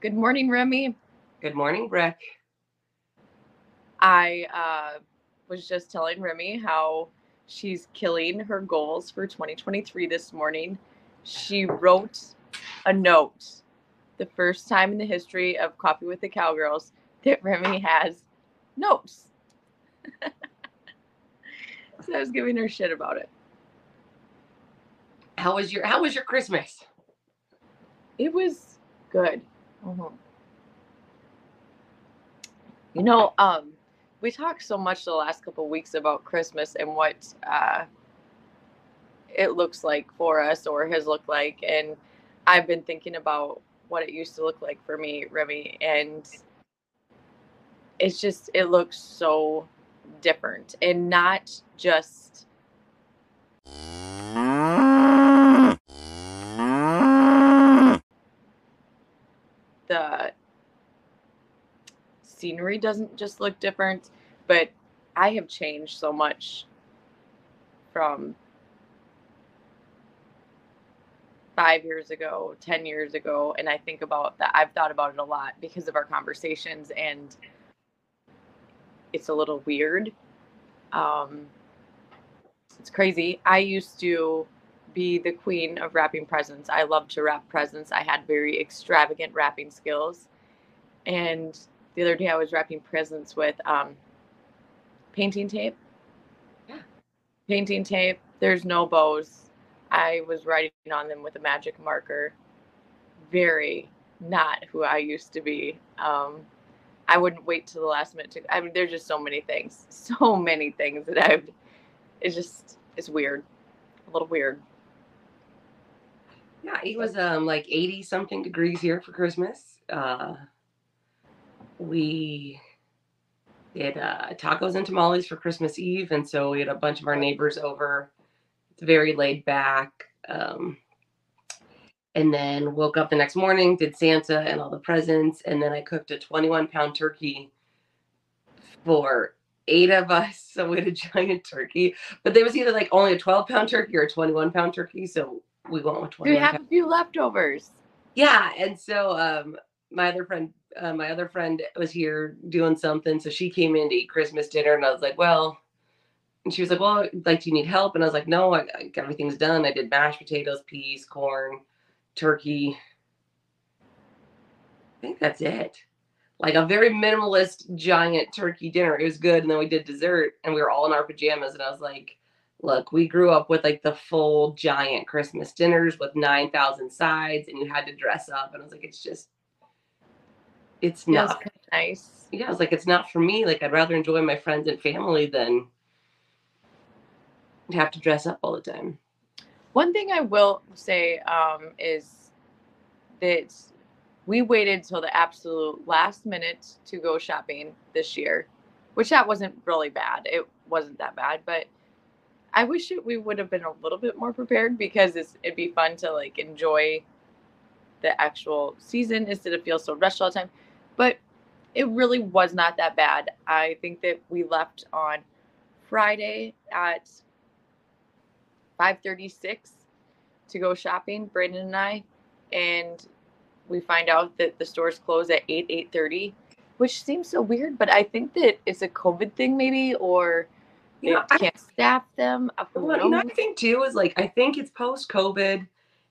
Good morning, Remy. Good morning, Breck. I uh, was just telling Remy how she's killing her goals for 2023 this morning. She wrote a note, the first time in the history of Coffee with the Cowgirls that Remy has notes. so I was giving her shit about it. How was your How was your Christmas? It was good. Mm-hmm. You know, um, we talked so much the last couple weeks about Christmas and what uh, it looks like for us or has looked like, and I've been thinking about what it used to look like for me, Remy, and it's just it looks so different, and not just the scenery doesn't just look different, but I have changed so much from five years ago, 10 years ago. And I think about that. I've thought about it a lot because of our conversations, and it's a little weird. Um, it's crazy. I used to be the queen of wrapping presents. I loved to wrap presents. I had very extravagant wrapping skills. And the other day I was wrapping presents with um, painting tape. Yeah. Painting tape. There's no bows. I was writing on them with a magic marker. Very not who I used to be. Um, I wouldn't wait till the last minute to. I mean, there's just so many things, so many things that I've. It's just it's weird, a little weird. Yeah, it was um like 80 something degrees here for Christmas. Uh we did uh tacos and tamales for Christmas Eve and so we had a bunch of our neighbors over. It's very laid back. Um and then woke up the next morning, did Santa and all the presents, and then I cooked a 21 pound turkey for eight of us. So we had a giant turkey, but there was either like only a 12 pound turkey or a 21 pound turkey. So we went with 21. We have a few leftovers. Yeah, and so um, my other friend, uh, my other friend was here doing something, so she came in to eat Christmas dinner, and I was like, well, and she was like, well, like, do you need help? And I was like, no, I, I everything's done. I did mashed potatoes, peas, corn, turkey. I think that's it. Like a very minimalist giant turkey dinner. It was good, and then we did dessert, and we were all in our pajamas, and I was like look, we grew up with like the full giant Christmas dinners with 9,000 sides and you had to dress up. And I was like, it's just, it's not nice. Yeah, I was like, it's not for me. Like, I'd rather enjoy my friends and family than have to dress up all the time. One thing I will say um, is that we waited till the absolute last minute to go shopping this year, which that wasn't really bad. It wasn't that bad, but I wish it, we would have been a little bit more prepared because it'd be fun to like enjoy the actual season instead of feel so rushed all the time. But it really was not that bad. I think that we left on Friday at 5:36 to go shopping, Brandon and I, and we find out that the stores close at 8 8:30, which seems so weird, but I think that it's a COVID thing maybe or Yeah, I- can't staff them. Well, you know, I think too is like I think it's post COVID,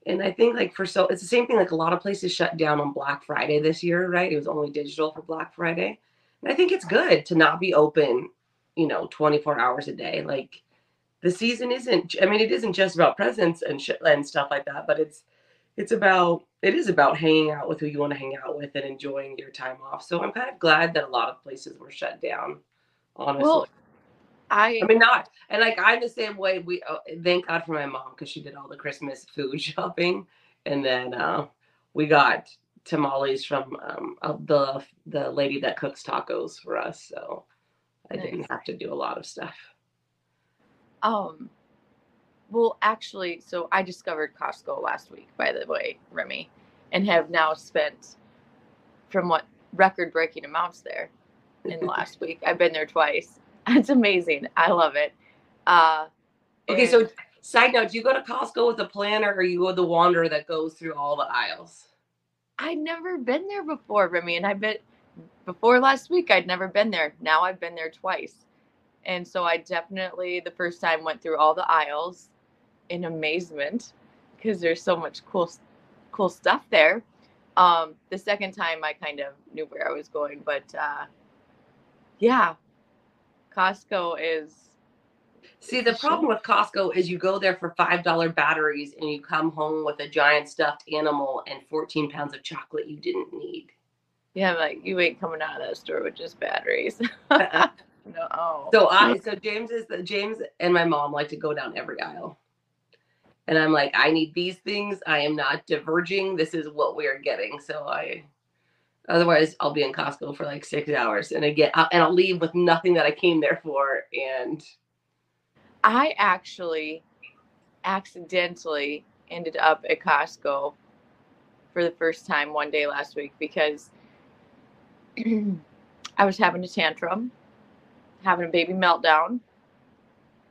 and I think like for so it's the same thing. Like a lot of places shut down on Black Friday this year, right? It was only digital for Black Friday, and I think it's good to not be open, you know, twenty four hours a day. Like the season isn't. I mean, it isn't just about presents and shit and stuff like that, but it's it's about it is about hanging out with who you want to hang out with and enjoying your time off. So I'm kind of glad that a lot of places were shut down. Honestly. Well, I I mean, not and like I'm the same way. We uh, thank God for my mom because she did all the Christmas food shopping, and then uh, we got tamales from um, uh, the the lady that cooks tacos for us. So I didn't have to do a lot of stuff. Um, well, actually, so I discovered Costco last week, by the way, Remy, and have now spent from what record breaking amounts there in the last week. I've been there twice. It's amazing. I love it. Uh, Okay, so side note: Do you go to Costco with a planner, or you go the wanderer that goes through all the aisles? I'd never been there before, Remy, and I bet before last week I'd never been there. Now I've been there twice. And so I definitely the first time went through all the aisles in amazement because there's so much cool cool stuff there. Um, the second time I kind of knew where I was going, but uh, yeah, Costco is. See, the problem with Costco is you go there for five dollar batteries and you come home with a giant stuffed animal and fourteen pounds of chocolate you didn't need. Yeah, I'm like you ain't coming out of that store with just batteries. no. So I, so James is the James and my mom like to go down every aisle and I'm like, I need these things. I am not diverging. This is what we are getting. So I, otherwise, I'll be in Costco for like six hours, and again, I'll, and I'll leave with nothing that I came there for. And I actually accidentally ended up at Costco for the first time one day last week because I was having a tantrum, having a baby meltdown.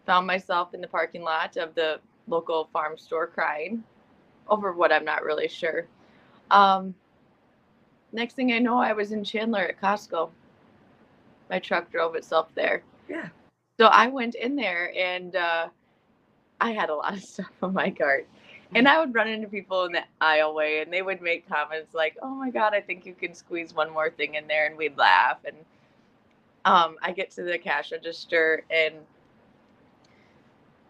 Found myself in the parking lot of the local farm store crying over what I'm not really sure. Um, next thing I know, I was in Chandler at Costco. My truck drove itself there. Yeah. So I went in there and uh, I had a lot of stuff on my cart. And I would run into people in the aisleway and they would make comments like, oh my God, I think you can squeeze one more thing in there. And we'd laugh. And um, I get to the cash register and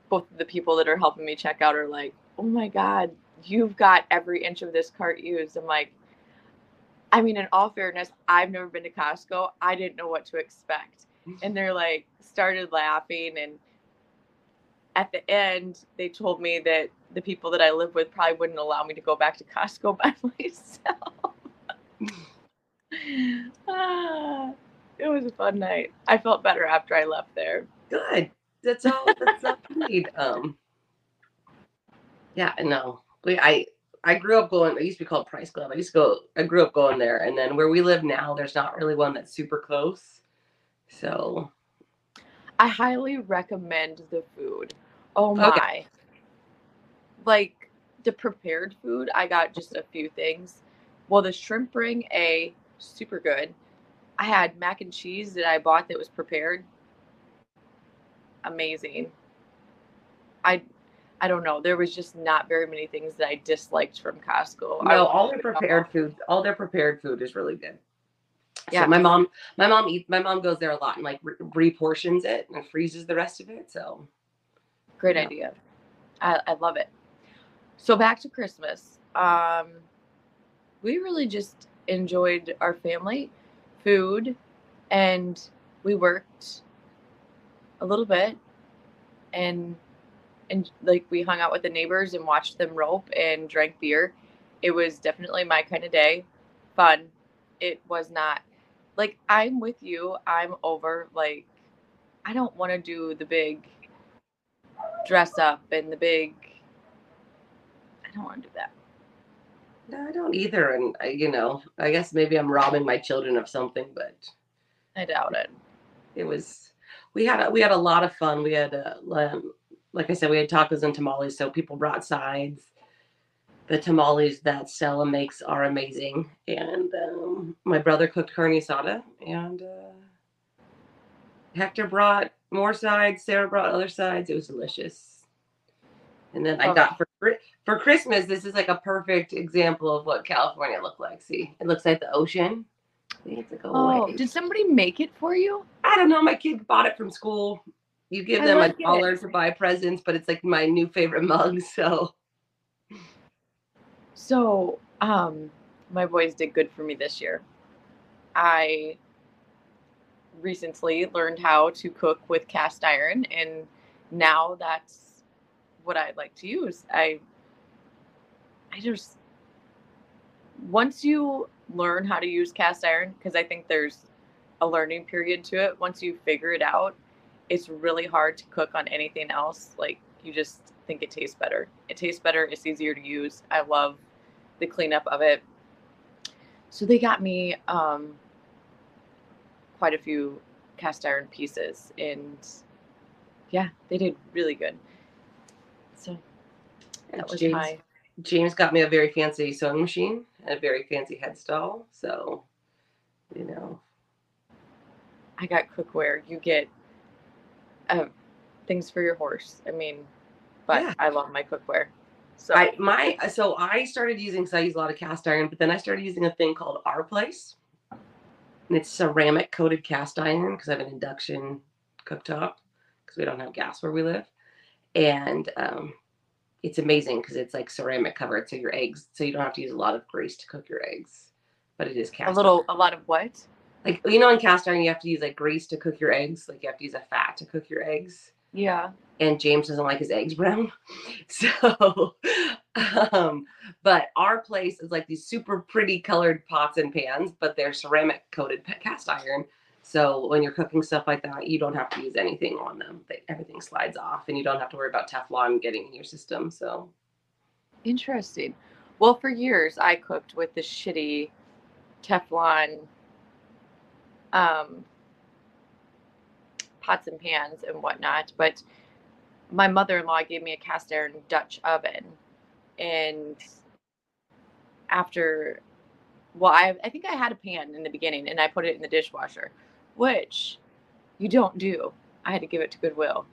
both of the people that are helping me check out are like, "Oh my god, you've got every inch of this cart used." I'm like, I mean, in all fairness, I've never been to Costco. I didn't know what to expect, and they're like started laughing, and at the end, they told me that the people that I live with probably wouldn't allow me to go back to Costco by myself. ah, it was a fun night. I felt better after I left there. Good. That's all. That's all we need. Um. Yeah. No. We. I. I grew up going. I used to be called Price Club. I used to go. I grew up going there, and then where we live now, there's not really one that's super close. So. I highly recommend the food. Oh my. Okay. Like the prepared food, I got just a few things. Well, the shrimp ring, a super good. I had mac and cheese that I bought that was prepared amazing. I I don't know. There was just not very many things that I disliked from Costco. No, all their prepared food, all their prepared food is really good. Yeah, so my mom, my mom eats. My mom goes there a lot and like re- reportions it and freezes the rest of it. So, great yeah. idea. I, I love it. So back to Christmas. Um, we really just enjoyed our family, food, and we worked a little bit and and like we hung out with the neighbors and watched them rope and drank beer. It was definitely my kind of day. Fun. It was not like I'm with you. I'm over like I don't want to do the big dress up and the big I don't want to do that. No, I don't either. And I, you know, I guess maybe I'm robbing my children of something, but I doubt it. It was we had a, we had a lot of fun. We had uh, like I said, we had tacos and tamales. So people brought sides. The tamales that Stella makes are amazing, and um, my brother cooked carne asada, and uh, Hector brought more sides. Sarah brought other sides. It was delicious. And then I got for for Christmas. This is like a perfect example of what California looked like. See, it looks like the ocean to go oh, away. Did somebody make it for you? I don't know. My kid bought it from school. You give I them a dollar to buy presents, but it's like my new favorite mug. So, so um, my boys did good for me this year. I recently learned how to cook with cast iron, and now that's what I like to use. I I just once you learn how to use cast iron because I think there's a learning period to it. Once you figure it out, it's really hard to cook on anything else. Like you just think it tastes better. It tastes better. It's easier to use. I love the cleanup of it. So they got me um, quite a few cast iron pieces, and yeah, they did really good. So that was James, my. James got me a very fancy sewing machine and a very fancy headstall. So, you know, I got cookware. You get uh, things for your horse. I mean, but Yeah. I love my cookware. So I my so I started using so I use a lot of cast iron, but then I started using a thing called Our Place, and it's ceramic coated cast iron because I have an induction cooktop because we don't have gas where we live, and um, it's amazing because it's like ceramic covered, so your eggs, so you don't have to use a lot of grease to cook your eggs, but it is cast a little, a lot of what? Like you know in cast iron you have to use like grease to cook your eggs, like you have to use a fat to cook your eggs Yeah. and James doesn't like his eggs brown. So, um, but our place is like these super pretty colored pots and pans, but they're ceramic coated cast iron. So when you're cooking stuff like that, you don't have to use anything on them. They, everything slides off, and you don't have to worry about Teflon getting in your system. So Interesting. Well, for years I cooked with the shitty Teflon um, pots and pans and whatnot, but my mother-in-law gave me a cast iron Dutch oven, and after, well, I I think I had a pan in the beginning, and I put it in the dishwasher, which you don't do. I had to give it to Goodwill.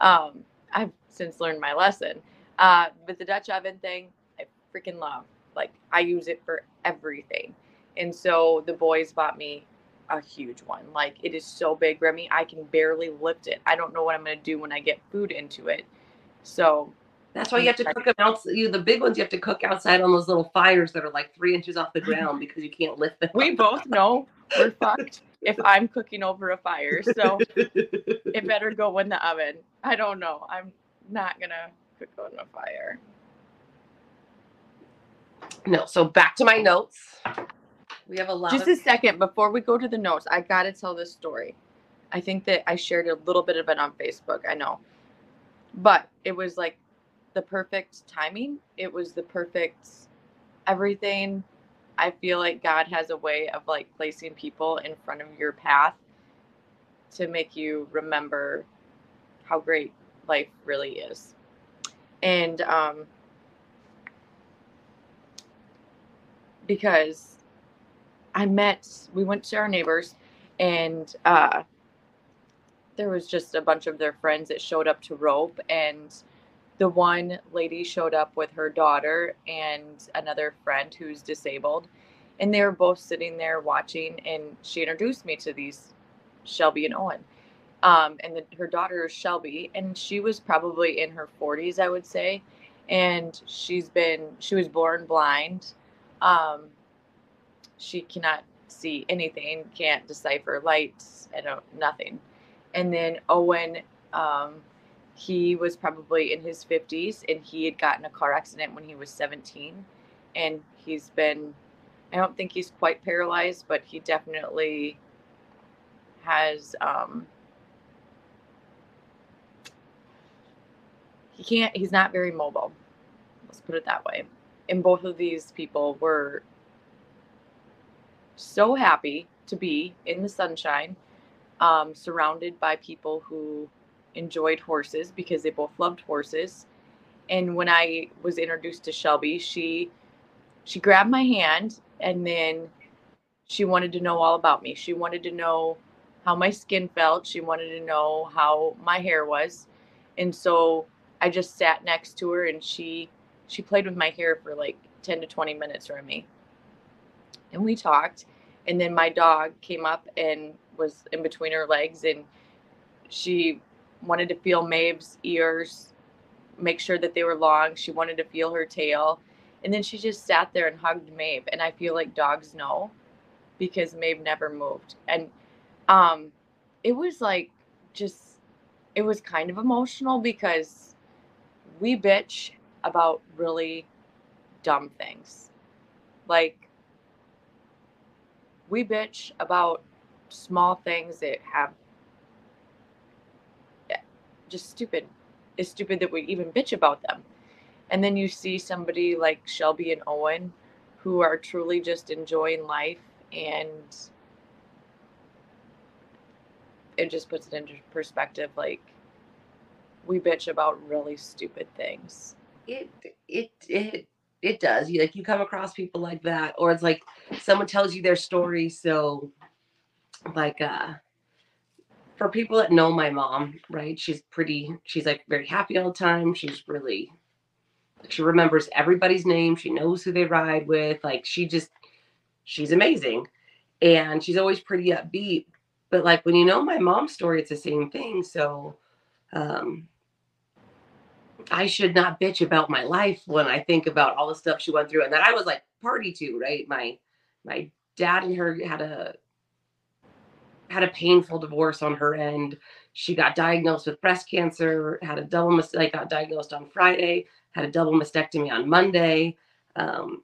Um, I've since learned my lesson. Uh, but the Dutch oven thing, I freaking love. Like I use it for everything. And so the boys bought me a huge one. Like it is so big, Remy, I can barely lift it. I don't know what I'm gonna do when I get food into it. So that's why you have to cook them out. You the big ones you have to cook outside on those little fires that are like three inches off the ground because you can't lift them. we both know we're fucked if I'm cooking over a fire. So it better go in the oven. I don't know. I'm not gonna cook on a fire. no. So back to my notes. We have a lot. Just of, a second before we go to the notes, I gotta tell this story. I think that I shared a little bit of it on Facebook. I know, but it was like the perfect timing. It was the perfect everything. I feel like God has a way of like placing people in front of your path to make you remember how great life really is. And um because I met, we went to our neighbors, and uh, there was just a bunch of their friends that showed up to rope. And the one lady showed up with her daughter and another friend who's disabled. And they were both sitting there watching, and she introduced me to these Shelby and Owen. Um, and the, her daughter is Shelby, and she was probably in her 40s, I would say. And she's been, she was born blind. Um, she cannot see anything, can't decipher lights, and uh, nothing. And then Owen, um, he was probably in his 50s and he had gotten a car accident when he was 17. And he's been, I don't think he's quite paralyzed, but he definitely has, um, he can't, he's not very mobile. Let's put it that way. And both of these people were so happy to be in the sunshine, um, surrounded by people who enjoyed horses because they both loved horses. And when I was introduced to Shelby, she she grabbed my hand and then she wanted to know all about me. She wanted to know how my skin felt. She wanted to know how my hair was. And so I just sat next to her and she she played with my hair for like 10 to 20 minutes for me. And we talked. And then my dog came up and was in between her legs and she wanted to feel Maeve's ears, make sure that they were long. She wanted to feel her tail. And then she just sat there and hugged Maeve. And I feel like dogs know because Maeve never moved. And um it was like just it was kind of emotional because we bitch about really dumb things. Like we bitch about small things that have just stupid. It's stupid that we even bitch about them. And then you see somebody like Shelby and Owen who are truly just enjoying life and it just puts it into perspective like we bitch about really stupid things. it it it it does. You like you come across people like that, or it's like someone tells you their story. So, like, uh, for people that know my mom, right? She's pretty. She's like very happy all the time. She's really. She remembers everybody's name. She knows who they ride with. Like she just, she's amazing, and she's always pretty upbeat. But like when you know my mom's story, it's the same thing. So, um, I should not bitch about my life when I think about all the stuff she went through and that I was like party to, right? My my dad and her had a had a painful divorce on her end. She got diagnosed with breast cancer, had a double mistake, got diagnosed on Friday, had a double mastectomy on Monday, um,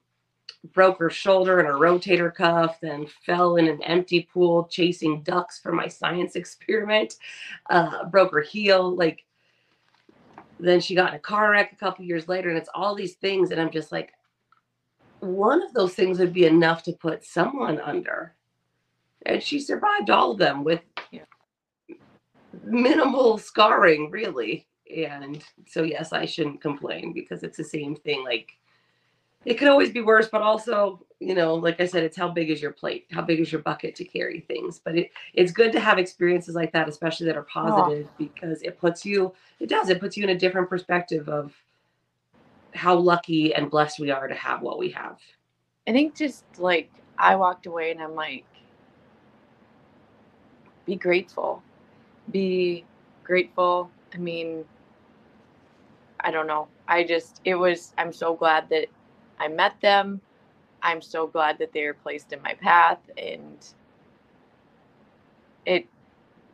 broke her shoulder and her rotator cuff, then fell in an empty pool chasing ducks for my science experiment, uh, broke her heel. Like then she got in a car wreck a couple years later, and it's all these things. And I'm just like, one of those things would be enough to put someone under. And she survived all of them with Yeah. minimal scarring, really. And so, yes, I shouldn't complain because it's the same thing. Like, it could always be worse, but also, you know, like I said, it's how big is your plate? How big is your bucket to carry things? But it, it's good to have experiences like that, especially that are positive, because it puts you, it does, it puts you in a different perspective of how lucky and blessed we are to have what we have. I think just like I walked away and I'm like, be grateful. Be grateful. I mean, I don't know. I just, it was, I'm so glad that I met them. I'm so glad that they are placed in my path. And it,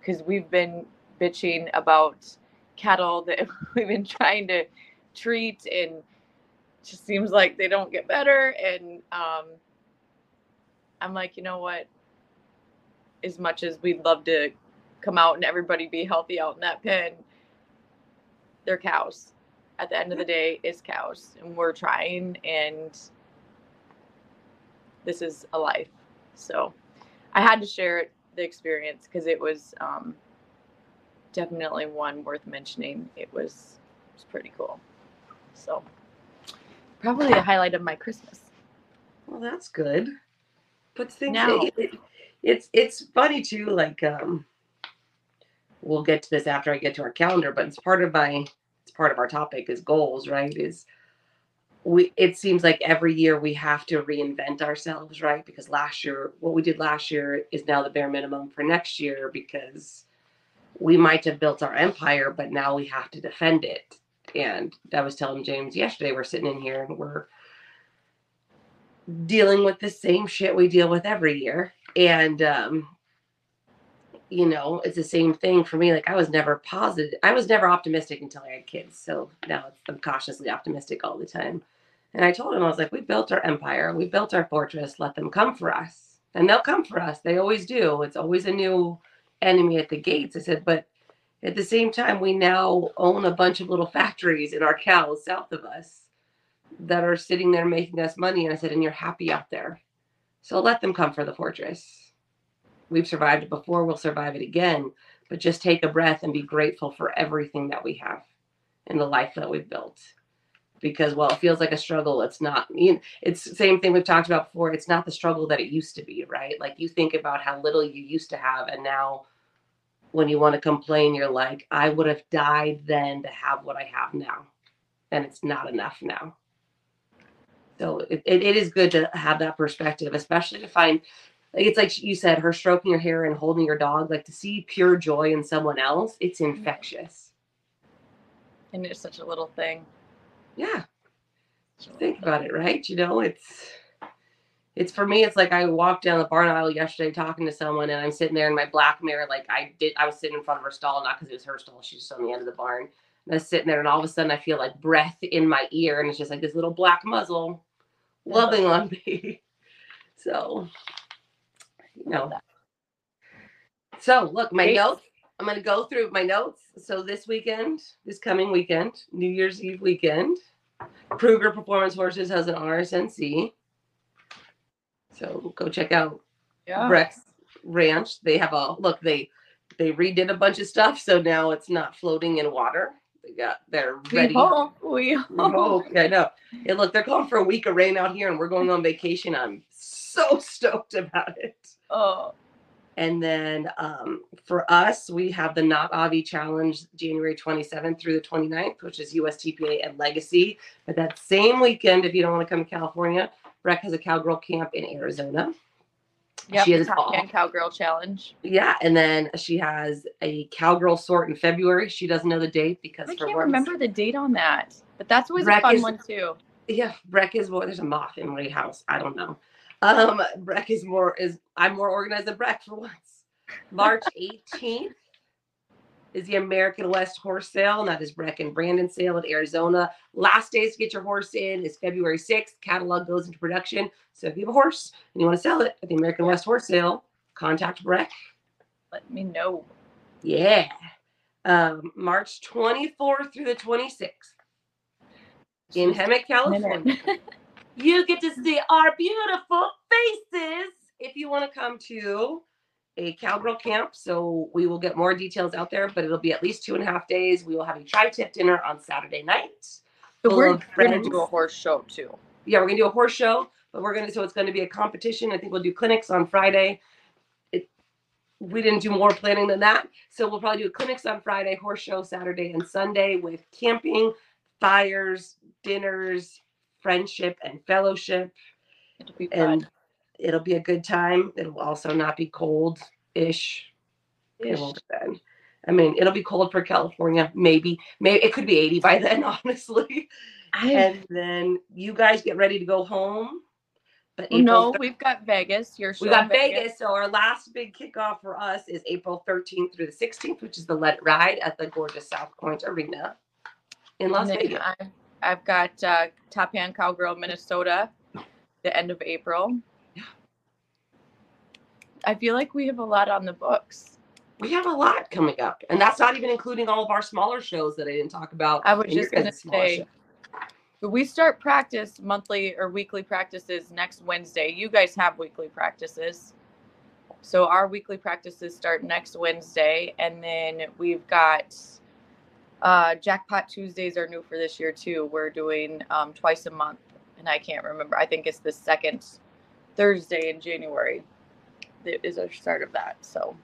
because we've been bitching about cattle that we've been trying to treat and just seems like they don't get better and um i'm like you know what as much as we'd love to come out and everybody be healthy out in that pen they're cows at the end of the day it's cows and we're trying and this is a life so i had to share it, the experience because it was um definitely one worth mentioning it was it was pretty cool so probably a highlight of my Christmas. Well, that's good. But things Now- it, it- it's it's funny too. Like um, we'll get to this after I get to our calendar, but it's part of my it's part of our topic is goals, right? Is we it seems like every year we have to reinvent ourselves, right? Because last year, what we did last year is now the bare minimum for next year because we might have built our empire, but now we have to defend it. And I was telling James yesterday, we're sitting in here and we're dealing with the same shit we deal with every year. And um you know, it's the same thing for me. Like I was never positive. I was never optimistic until I had kids. So now I'm cautiously optimistic all the time. And I told him, I was like, we built our empire. We built our fortress. Let them come for us. And they'll come for us. They always do. It's always a new enemy at the gates. I said, but at the same time, we now own a bunch of little factories in our cows south of us that are sitting there making us money. And I said, and you're happy out there. So let them come for the fortress. We've survived it before, we'll survive it again. But just take a breath and be grateful for everything that we have in the life that we've built. Because while it feels like a struggle, it's not. You know, It's the same thing we've talked about before. It's not the struggle that it used to be, right? Like you think about how little you used to have, and now when you want to complain, you're like, I would have died then to have what I have now. And it's not enough now. So it, it, it is good to have that perspective, especially to find like it's like you said, her stroking your hair and holding your dog, like to see pure joy in someone else, it's mm-hmm. infectious. And it's such a little thing. Yeah. Little Think about it, right? You know, it's it's for me, it's like I walked down the barn aisle yesterday talking to someone and I'm sitting there in my black mirror, like I did I was sitting in front of her stall, not because it was her stall, she's just on the end of the barn. And I was sitting there and all of a sudden I feel like breath in my ear, and it's just like this little black muzzle loving on me. So you know, that. So look, my notes. I'm going to go through my notes. So this weekend, this coming weekend, New Year's Eve weekend, Kruger Performance Horses has an RSNC. So go check out Yeah. Breck's Ranch. They have a look. They they redid a bunch of stuff, so now it's not floating in water. They got they're We ready. hope. We We hope. hope. I know. And look, they're calling for a week of rain out here, and we're going on vacation. I'm so stoked about it. Oh, And then um, for us, we have the Not Avi Challenge January 27th through the 29th, which is USTPA and Legacy. But that same weekend, if you don't want to come to California, Breck has a cowgirl camp in Arizona. Yeah, She has Top Gun Cowgirl Challenge. Yeah, and then she has a cowgirl sort in February. She doesn't know the date because I can't remember the date on that, but that's always Breck a fun is- one too. Yeah, Breck is more. There's a moth in my house. I don't know. Um, Breck is more is I'm more organized than Breck for once. March 18th is the American West Horse Sale, and that is Breck and Brandon sale in Arizona. Last days to get your horse in is February 6th. Catalog goes into production. So if you have a horse and you want to sell it at the American West Horse Sale, contact Breck. Let me know. Yeah. Um, March 24th through the 26th in Hemet, California. Minute. you get to see our beautiful faces if you want to come to a cowgirl camp. So we will get more details out there, but it'll be at least two and a half days. We will have a tri-tip dinner on Saturday night. So we're gonna do a horse show too. Yeah, we're gonna do a horse show, but we're gonna so it's gonna be a competition. I think we'll do clinics on Friday. It, we didn't do more planning than that, so we'll probably do clinics on Friday, horse show Saturday and Sunday with camping, fires, dinners, friendship, and fellowship. It'll be fun. and it'll be a good time. It'll also not be cold ish. It will depend. I mean, it'll be cold for California, maybe. Maybe it could be 80 by then, honestly. I And then you guys get ready to go home. But well, no, we've got Vegas. You're we got in Vegas. So our last big kickoff for us is April 13th through the 16th, which is the Let It Ride at the gorgeous South Point Arena in Las Vegas. I, I've got uh, Top Hand Cowgirl, Minnesota, the end of April. Yeah. I feel like we have a lot on the books. We have a lot coming up, and that's not even including all of our smaller shows that I didn't talk about. I was just gonna say, show. we start practice monthly or weekly practices next Wednesday. You guys have weekly practices. So our weekly practices start next Wednesday, and then we've got uh, Jackpot Tuesdays are new for this year too. We're doing um, twice a month, and I can't remember. I think it's the second Thursday in January. That is our start of that. So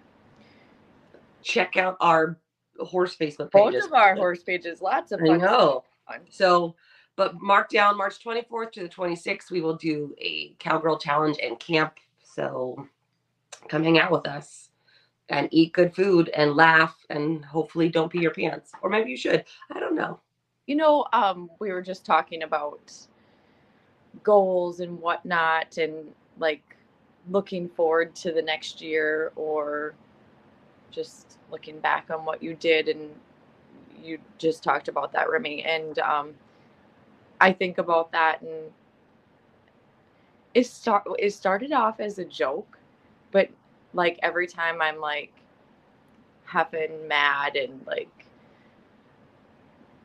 check out our horse Facebook page. both pages. of our horse pages, lots of I know. Fun. So, but mark down March 24th to the 26th, we will do a cowgirl challenge and camp. So, come hang out with us and eat good food and laugh and hopefully don't pee your pants. Or maybe you should. I don't know. You know, um, we were just talking about goals and whatnot, and like looking forward to the next year, or just looking back on what you did. And you just talked about that, Remy. And um, I think about that, and it start it started off as a joke, but like every time I'm like huffing mad and like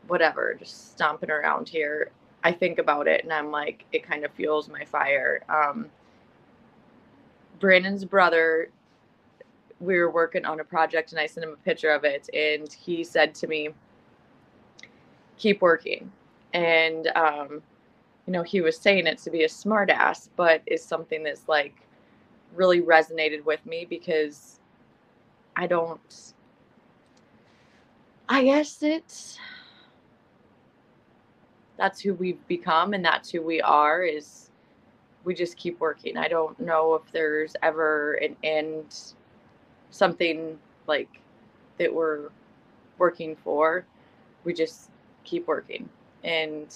whatever, just stomping around here. I think about it and I'm like, it kind of fuels my fire. Um, Brandon's brother, we were working on a project and I sent him a picture of it and he said to me, keep working. And, um, you know, he was saying it to be a smartass, but it's something that's like really resonated with me because I don't, I guess it's, that's who we've become and that's who we are is we just keep working. I don't know if there's ever an end something like that we're working for. We just keep working. And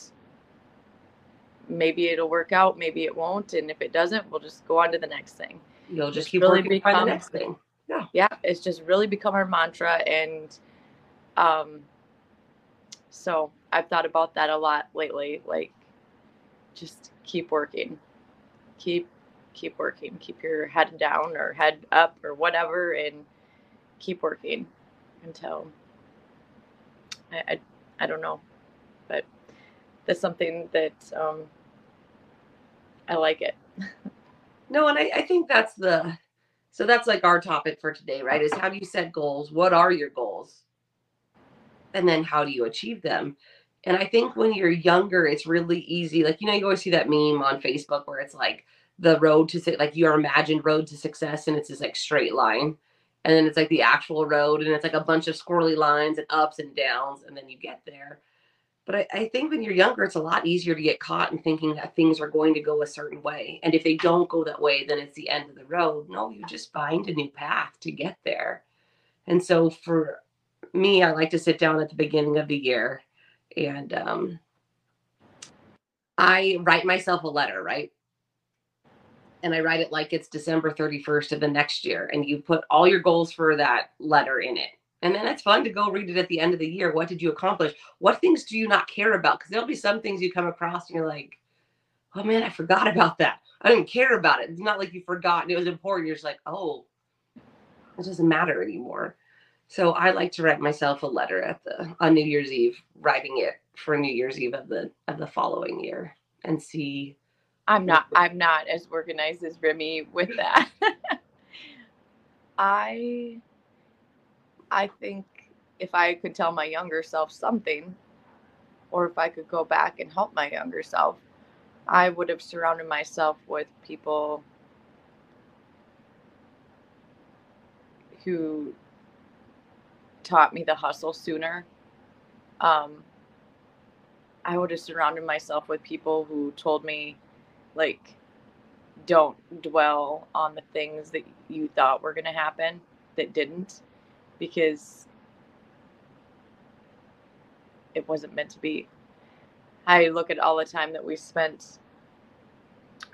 maybe it'll work out maybe it won't and if it doesn't we'll just go on to the next thing. You'll just It's keep really working find the next thing. Yeah, yeah it's just really become our mantra and um so i've thought about that a lot lately like just keep working. Keep keep working. Keep your head down or head up or whatever and keep working until i i, I don't know but that's something that um i like it No, and I, I think that's the so that's like our topic for today, right? Is how do you set goals? What are your goals? and then how do you achieve them and i think when you're younger it's really easy like you know you always see that meme on facebook where it's like the road to like your imagined road to success and it's this like straight line and then it's like the actual road and it's like a bunch of squirrely lines and ups and downs and then you get there but I, I, think when you're younger it's a lot easier to get caught in thinking that things are going to go a certain way and if they don't go that way then it's the end of the road no you just find a new path to get there and so for me i like to sit down at the beginning of the year and um, i write myself a letter right and I write it like it's December 31st of the next year. And you put all your goals for that letter in it. And then it's fun to go read it at the end of the year. What did you accomplish? What things do you not care about? Because there'll be some things you come across and you're like, oh man, I forgot about that. I didn't care about it. It's not like you forgot and it was important. You're just like, oh, it doesn't matter anymore. So I like to write myself a letter at the on New Year's Eve, writing it for New Year's Eve of the of the following year and see I'm not I'm not as organized as Remy with that. I I think if I could tell my younger self something or if I could go back and help my younger self, I would have surrounded myself with people who taught me the hustle sooner. Um, I would have surrounded myself with people who told me like don't dwell on the things that you thought were going to happen that didn't because it wasn't meant to be. I look at all the time that we spent,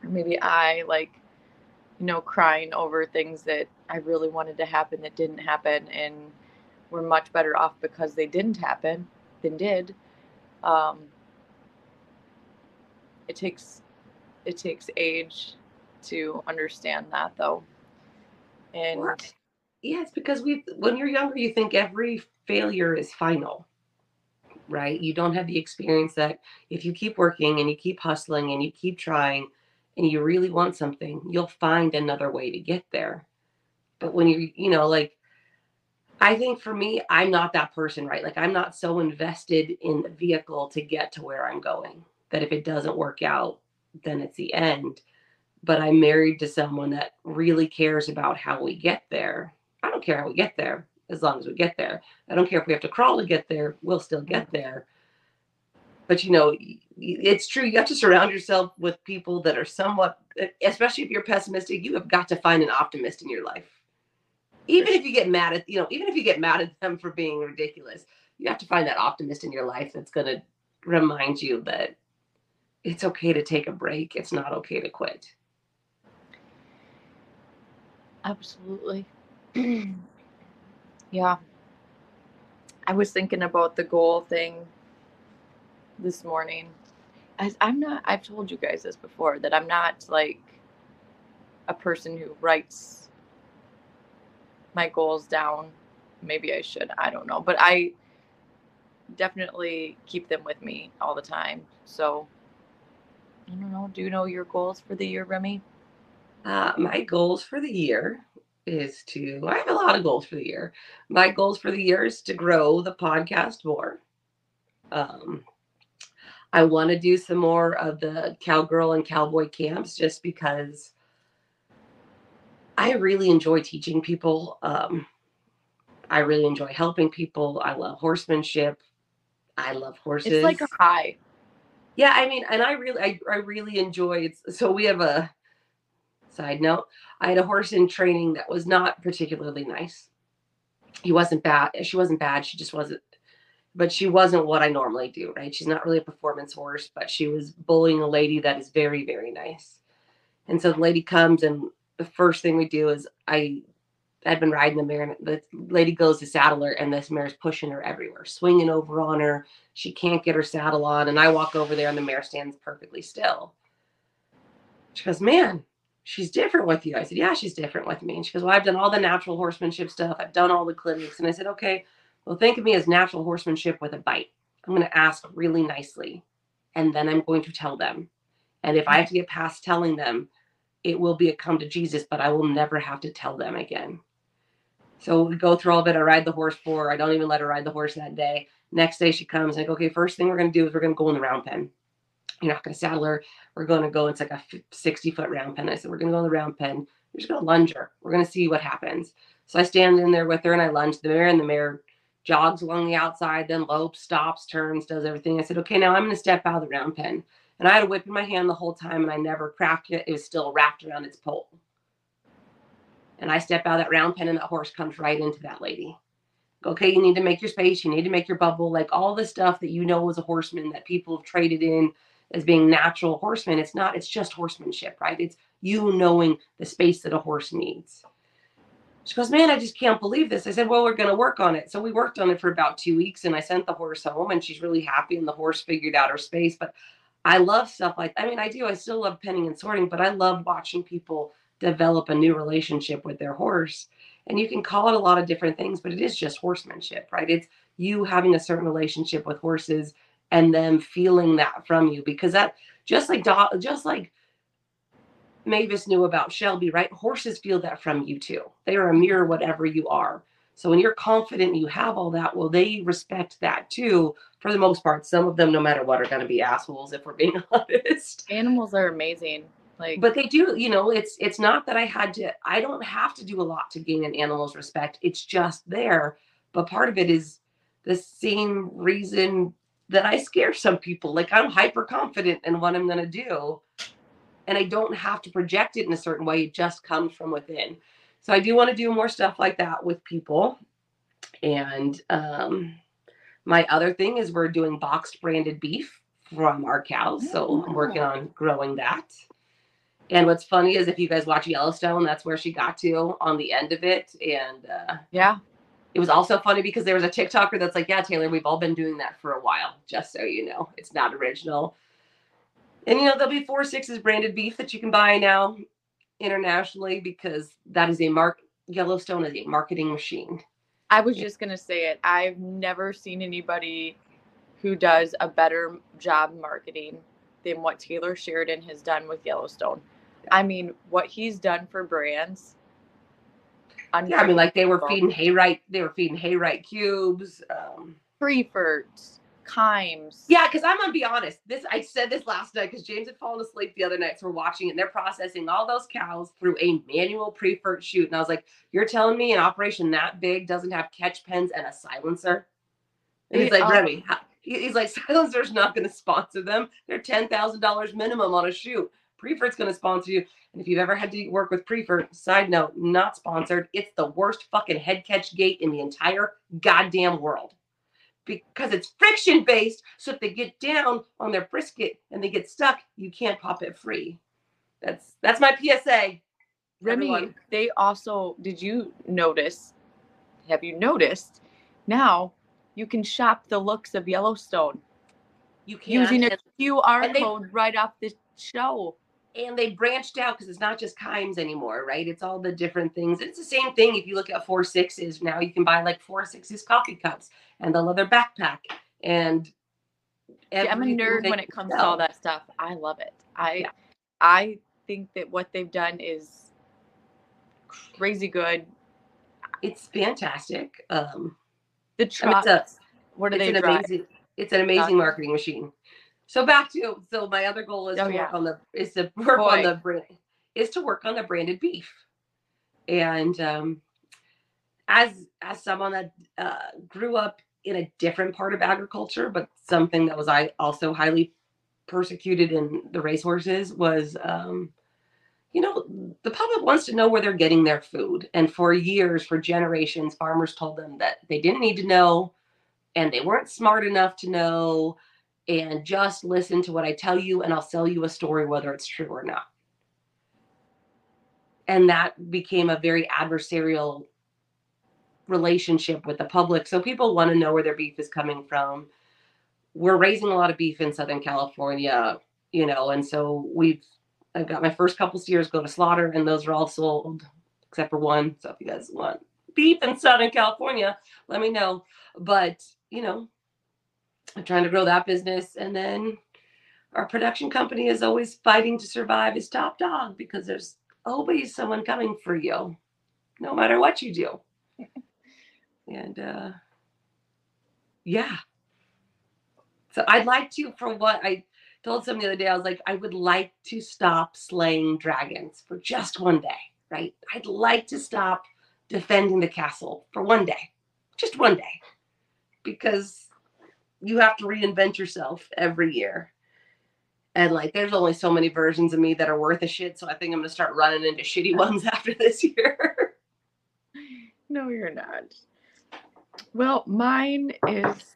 maybe I like, you know, crying over things that I really wanted to happen that didn't happen, and we're much better off because they didn't happen than did. Um, it takes it takes age to understand that though and? Yes because we when you're younger you think every failure is final right you don't have the experience that if you keep working and you keep hustling and you keep trying and you really want something you'll find another way to get there but when you you know like i think for me i'm not that person right like i'm not so invested in the vehicle to get to where i'm going that if it doesn't work out then it's the end. But I'm married to someone that really cares about how we get there. Care how we get there as long as we get there. I don't care if we have to crawl to get there, we'll still get mm-hmm. there. But you know, it's true. You have to surround yourself with people that are somewhat, especially if you're pessimistic, you have got to find an optimist in your life. Even if you get mad at, you know, even if you get mad at them for being ridiculous, you have to find that optimist in your life that's going to remind you that it's okay to take a break. It's not okay to quit. Absolutely. yeah. I was thinking about the goal thing this morning. As I'm not I've told you guys this before that I'm not like a person who writes my goals down. Maybe I should. I don't know. But I definitely keep them with me all the time. So I don't know. Do you know your goals for the year, Remy? Uh, my goals for the year is to, I have a lot of goals for the year. My goals for the year is to grow the podcast more. Um, I want to do some more of the cowgirl and cowboy camps just because I really enjoy teaching people. Um, I really enjoy helping people. I love horsemanship. I love horses. It's like a high yeah i mean and i really i, I really enjoyed so we have a side note i had a horse in training that was not particularly nice he wasn't bad she wasn't bad she just wasn't but she wasn't what i normally do right she's not really a performance horse but she was bullying a lady that is very very nice and so the lady comes and the first thing we do is i I'd been riding the mare, and the lady goes to saddle her, and this mare is pushing her everywhere, swinging over on her. She can't get her saddle on, and I walk over there, and the mare stands perfectly still. She goes, "Man, she's different with you." I said, "Yeah, she's different with me." And she goes, "Well, I've done all the natural horsemanship stuff. I've done all the clinics." And I said, "Okay, well, think of me as natural horsemanship with a bite. I'm going to ask really nicely, and then I'm going to tell them. And if I have to get past telling them, it will be a come to Jesus, but I will never have to tell them again." So we go through all of it. I ride the horse for. her. I don't even let her ride the horse that day. Next day she comes and I go, okay, first thing we're going to do is we're going to go in the round pen. You're not going to saddle her. We're going to go, it's like a 60 foot round pen. I said, we're going to go in the round pen. We're just going to lunge her. We're going to see what happens. So I stand in there with her and I lunge the mare and the mare jogs along the outside, then lopes, stops, turns, does everything. I said, okay, now I'm going to step out of the round pen. And I had a whip in my hand the whole time and I never cracked it. It was still wrapped around its pole. And I step out of that round pen and that horse comes right into that lady. Okay, you need to make your space, you need to make your bubble, like all the stuff that you know as a horseman that people have traded in as being natural horsemen. It's not, it's just horsemanship, right? It's you knowing the space that a horse needs. She goes, Man, I just can't believe this. I said, Well, we're going to work on it. So we worked on it for about two weeks and I sent the horse home and she's really happy and the horse figured out her space. But I love stuff like, I mean, I do. I still love penning and sorting, but I love watching people develop a new relationship with their horse. And you can call it a lot of different things, but it is just horsemanship, right? It's you having a certain relationship with horses and them feeling that from you because that just like just like Mavis knew about Shelby, right? Horses feel that from you too. They are a mirror whatever you are. So when you're confident you have all that, well, they respect that too. For the most part, some of them, no matter what, are going to be assholes if we're being honest. Animals are amazing. Like, but they do, you know, it's it's not that I had to. I don't have to do a lot to gain an animal's respect. It's just there. But part of it is the same reason that I scare some people. Like I'm hyper confident in what I'm going to do, and I don't have to project it in a certain way. It just comes from within. So I do want to do more stuff like that with people. And um, my other thing is we're doing boxed branded beef from our cows. So I'm working on growing that. And what's funny is if you guys watch Yellowstone, that's where she got to on the end of it. And uh, yeah, it was also funny because there was a TikToker that's like, Yeah, Taylor, we've all been doing that for a while, just so you know. It's not original. And you know, there'll be four sixes branded beef that you can buy now internationally because that is a mark Yellowstone is a marketing machine. I was just gonna say it. I've never seen anybody who does a better job marketing than what Taylor Sheridan has done with Yellowstone. I mean, what he's done for brands. Yeah, I mean, like they were feeding hayrite, they were feeding hayrite cubes, um, Prieferts, Kimes. Yeah, because I'm gonna be honest. This I said this last night because James had fallen asleep the other night, so we're watching it. and They're processing all those cows through a manual Priefert chute, and I was like, "You're telling me an operation that big doesn't have catch pens and a silencer?" And he's like, "Remy, he's like, silencer's not going to sponsor them. They're ten thousand dollars minimum on a chute. Priefert's going to sponsor you. And if you've ever had to work with Priefert, side note, not sponsored. It's the worst fucking head catch gate in the entire goddamn world because it's friction based. So if they get down on their brisket and they get stuck, you can't pop it free. That's that's my PSA. Remy, Everyone. they also did you notice? Have you noticed? Now you can shop the looks of Yellowstone. You can using a QR code right off the show and they branched out because it's not just Kimes anymore, right? It's all the different things. It's the same thing if you look at four sixes. Now you can buy like four sixes coffee cups and the leather backpack. And yeah, I'm a nerd when it comes sell. to all that stuff. I love it. I yeah. I think that what they've done is crazy good. It's fantastic. Um the trucks. I mean, what do they an drive? Amazing, it's an amazing marketing machine. So back to so my other goal is oh, to yeah. work on the is to work Boy. on the brand is to work on the branded beef, and um, as as someone that uh, grew up in a different part of agriculture, but something that was I also highly persecuted in the racehorses was um, you know the public wants to know where they're getting their food and for years for generations farmers told them that they didn't need to know and they weren't smart enough to know and just listen to what I tell you, and I'll sell you a story, whether it's true or not. And that became a very adversarial relationship with the public. So people want to know where their beef is coming from. We're raising a lot of beef in Southern California, you know, and so we've I've got my first couple steers go to slaughter, and those are all sold except for one. So if you guys want beef in Southern California, let me know. But you know, I'm trying to grow that business. And then our production company is always fighting to survive as top dog because there's always someone coming for you, no matter what you do. and uh, yeah, So I'd like to, for what I told someone the other day, I was like, I would like to stop slaying dragons for just one day, right? I'd like to stop defending the castle for one day, just one day, because you have to reinvent yourself every year. And like, there's only so many versions of me that are worth a shit. So I think I'm gonna start running into shitty ones after this year. no, you're not. Well, mine is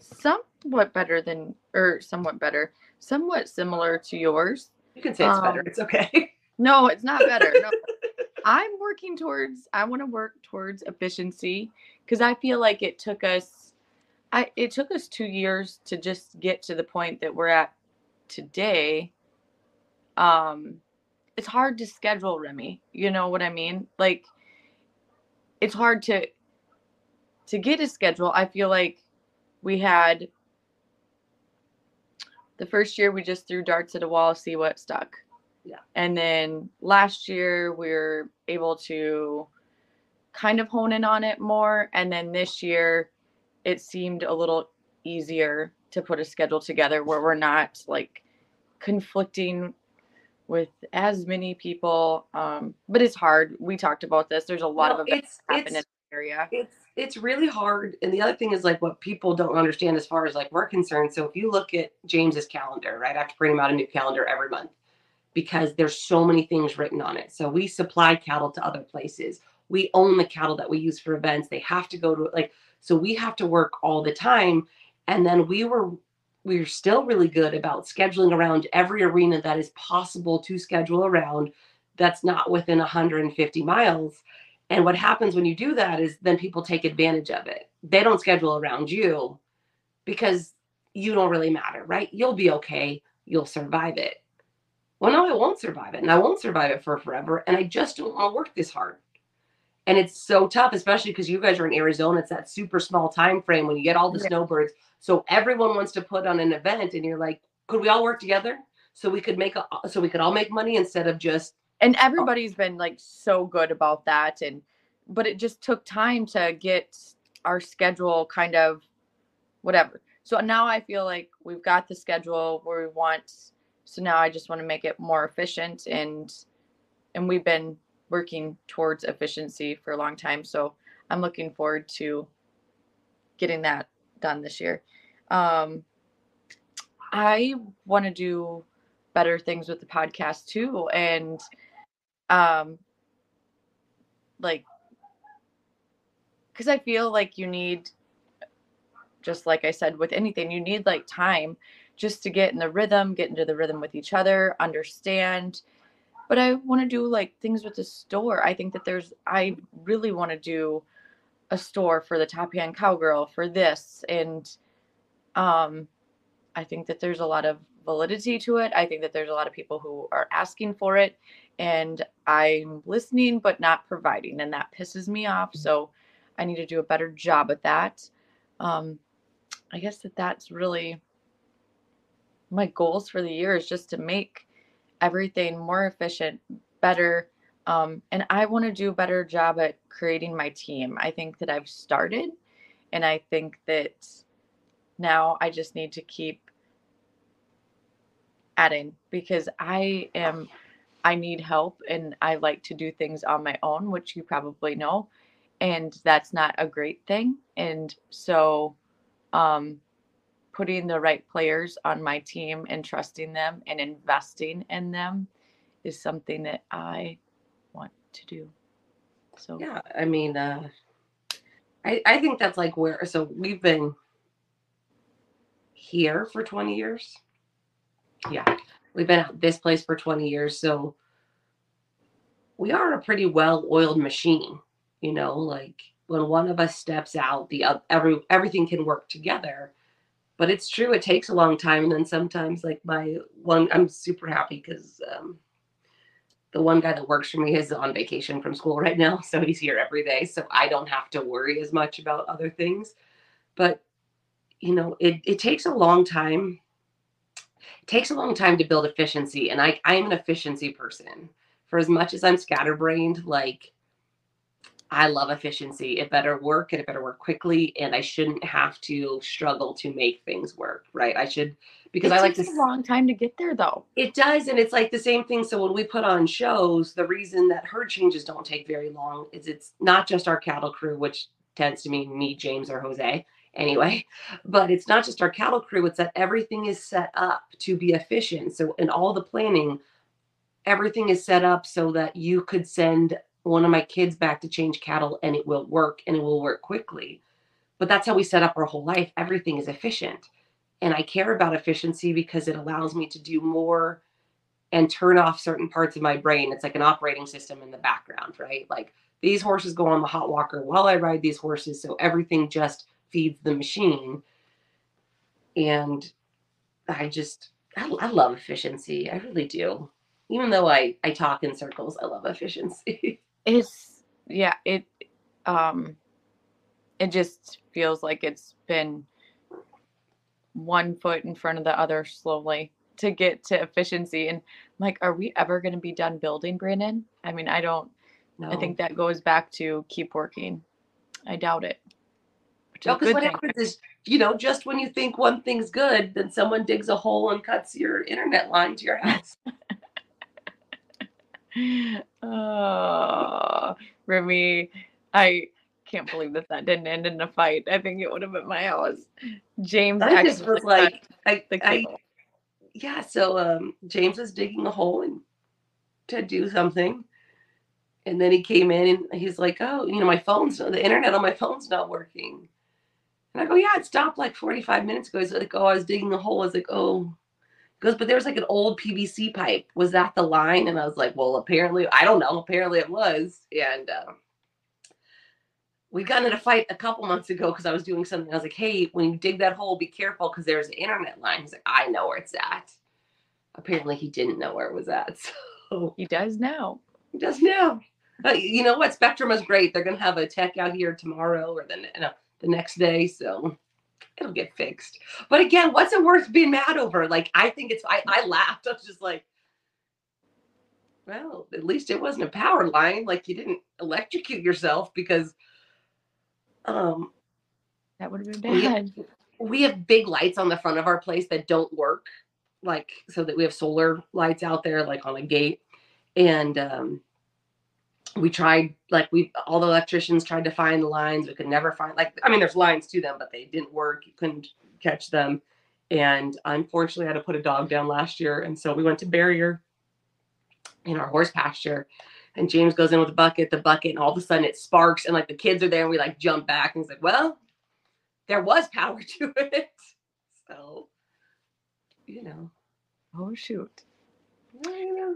somewhat better than, or somewhat better, somewhat similar to yours. You can say it's um, better. It's okay. No, it's not better. No. I'm working towards, I want to work towards efficiency because I feel like it took us, I, it took us two years to just get to the point that we're at today. Um, it's hard to schedule Remy. You know what I mean? Like, it's hard to to get a schedule. I feel like we had the first year we just threw darts at a wall, see what stuck. Yeah. And then last year we were able to kind of hone in on it more. And then this year it seemed a little easier to put a schedule together where we're not like conflicting with as many people. Um, but it's hard. We talked about this. There's a lot well, of events happen in the area. It's it's really hard. And the other thing is like what people don't understand as far as like we're concerned. So if you look at James's calendar, right? I have to bring him out a new calendar every month because there's so many things written on it. So we supply cattle to other places. We own the cattle that we use for events. They have to go to like so we have to work all the time. And then we were we are still really good about scheduling around every arena that is possible to schedule around that's not within 150 miles and what happens when you do that is then people take advantage of it. They don't schedule around you because you don't really matter, right? You'll be okay. You'll survive it. Well, no, I won't survive it. And I won't survive it for forever. And I just don't want to work this hard. And it's so tough, especially because you guys are in Arizona. It's that super small time frame when you get all the yeah. snowbirds. So everyone wants to put on an event, and you're like, could we all work together so we could make a so we could all make money instead of just and everybody's been like so good about that and but it just took time to get our schedule kind of whatever so now i feel like we've got the schedule where we want so now i just want to make it more efficient and and we've been working towards efficiency for a long time so i'm looking forward to getting that done this year. Um i want to do better things with the podcast too and um like because i feel like you need just like i said with anything you need like time just to get in the rhythm get into the rhythm with each other understand but i want to do like things with the store i think that there's i really want to do a store for the top hand cowgirl for this and um i think that there's a lot of validity to it i think that there's a lot of people who are asking for it and I'm listening but not providing, and that pisses me off. So I need to do a better job at that. Um, I guess that that's really my goals for the year is just to make everything more efficient, better. Um, and I want to do a better job at creating my team. I think that I've started, and I think that now I just need to keep adding because I am I need help and I like to do things on my own, which you probably know. And that's not a great thing. And so, um, putting the right players on my team and trusting them and investing in them is something that I want to do. So, yeah, I mean, uh, I, I think that's like where, so we've been here for 20 years. Yeah we've been at this place for 20 years so we are a pretty well oiled machine you know like when one of us steps out the every everything can work together but it's true it takes a long time and then sometimes like my one i'm super happy because um, the one guy that works for me is on vacation from school right now so he's here every day so i don't have to worry as much about other things. But you know it, it takes a long time It takes a long time to build efficiency and i i'm an efficiency person. For as much as i'm scatterbrained like I love efficiency. It better work and it better work quickly. And I shouldn't have to struggle to make things work. Right. I should because it I like to a long time to get there though. It does, and it's like the same thing. So when we put on shows, the reason that herd changes don't take very long is it's not just our cattle crew, which tends to mean me, James, or Jose anyway, but it's not just our cattle crew, it's that everything is set up to be efficient. So in all the planning, everything is set up so that you could send one of my kids back to change cattle and it will work and it will work quickly. But that's how we set up our whole life. Everything is efficient and I care about efficiency because it allows me to do more and turn off certain parts of my brain. It's like an operating system in the background, right? Like these horses go on the hot walker while I ride these horses, so everything just feeds the machine. And I just I, I love efficiency. I really do. Even though I I talk in circles, I love efficiency. It's yeah, it um it just feels like it's been one foot in front of the other slowly to get to efficiency. And I'm like, are we ever going to be done building, Brandon? I mean, I don't. no. I think that goes back to keep working. I doubt it. Is No, because what thing. happens is, you know, just when you think one thing's good, then someone digs a hole and cuts your internet line to your house. Oh, Remy, I can't believe that that didn't end in a fight. I think it would have been my house. James I just was like, I, the I, yeah. So um, James was digging a hole and to do something, and then he came in and he's like, "Oh, you know, my phone's the internet on my phone's not working." And I go, "Yeah, it stopped like 45 minutes ago." He's like, "Oh, I was digging a hole." I was like, "Oh." Goes, but there was like an old PVC pipe. Was that the line? And I was like, well, apparently, I don't know. Apparently, it was. And uh, we got in a fight a couple months ago because I was doing something. I was like, hey, when you dig that hole, be careful because there's an internet line. He's like, I know where it's at. Apparently, he didn't know where it was at. So He does now. he does now. You know what? Spectrum is great. They're going to have a tech out here tomorrow or the, know, the next day. So it'll get fixed. But again, what's it worth being mad over? Like, I think it's, I, I laughed. I was just like, well, at least it wasn't a power line. Like, you didn't electrocute yourself because um, That would have been Well, yeah. bad. we have big lights on the front of our place that don't work like so that we have solar lights out there like on a gate and um we tried like we all the electricians tried to find the lines we could never find like i mean there's lines to them but they didn't work you couldn't catch them and unfortunately I had to put a dog down last year and so we went to barrier in our horse pasture and james goes in with a bucket the bucket and all of a sudden it sparks and like the kids are there and we like jump back and he's like well there was power to it. So, you know, Oh shoot.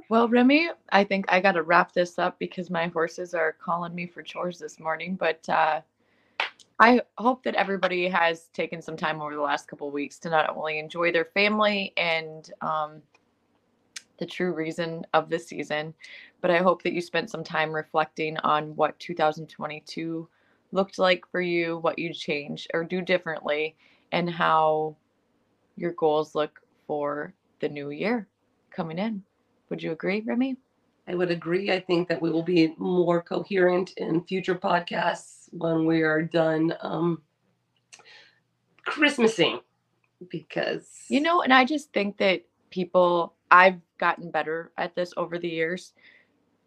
Well, Remy, I think I got to wrap this up because my horses are calling me for chores this morning. But uh, I hope that everybody has taken some time over the last couple of weeks to not only enjoy their family and um, the true reason of the season, but I hope that you spent some time reflecting on what 2022 looked like for you, what you change or do differently, and how your goals look for the new year coming in. Would you agree, Remy? I would agree. I think that we will be more coherent in future podcasts when we are done um, Christmasing because, You know, and I just think that people, I've gotten better at this over the years.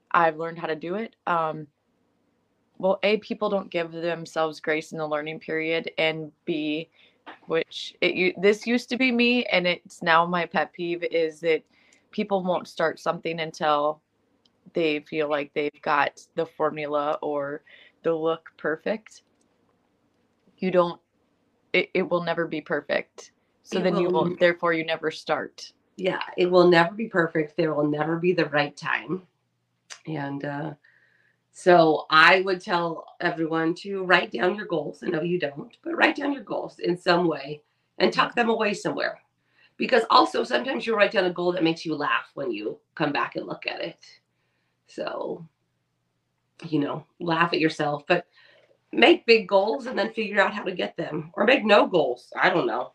I've learned how to do it. Um, well, A, people don't give themselves grace in the learning period, and B, which it u- this used to be me, and it's now my pet peeve is that people won't start something until they feel like they've got the formula or the look perfect. You don't. It, it will never be perfect. So It then you will- won't. Therefore, you never start. yeah, it will never be perfect. There will never be the right time. And uh, so I would tell everyone to write down your goals. I know you don't, but write down your goals in some way and tuck them away somewhere. Because also sometimes you write down a goal that makes you laugh when you come back and look at it. So, you know, laugh at yourself, but make big goals and then figure out how to get them or make no goals. I don't know.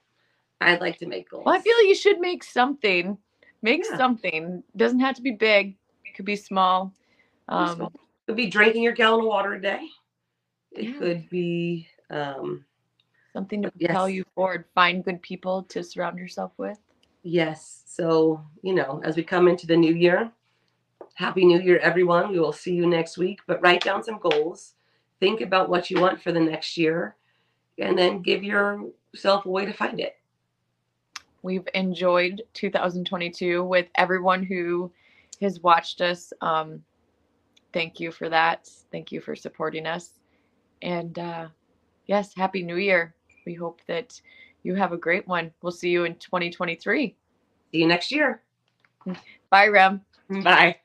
I'd like to make goals. Well, I feel like you should make something. Make Yeah. something. Doesn't have to be big. It could be small. Um, small. Could be drinking your gallon of water a day. It Yeah. could be um, Something to Yes. propel you forward. Find good people to surround yourself with. yes. So you know, as we come into the new year, happy New Year, everyone. We will see you next week. But write down some goals. Think about what you want for the next year, and then give yourself a way to find it. We've enjoyed 2022 with everyone who has watched us. Um, thank you for that. Thank you for supporting us. And uh, yes, Happy New Year. We hope that you have a great one. We'll see you in 2023. See you next year. Bye, Rem. Bye.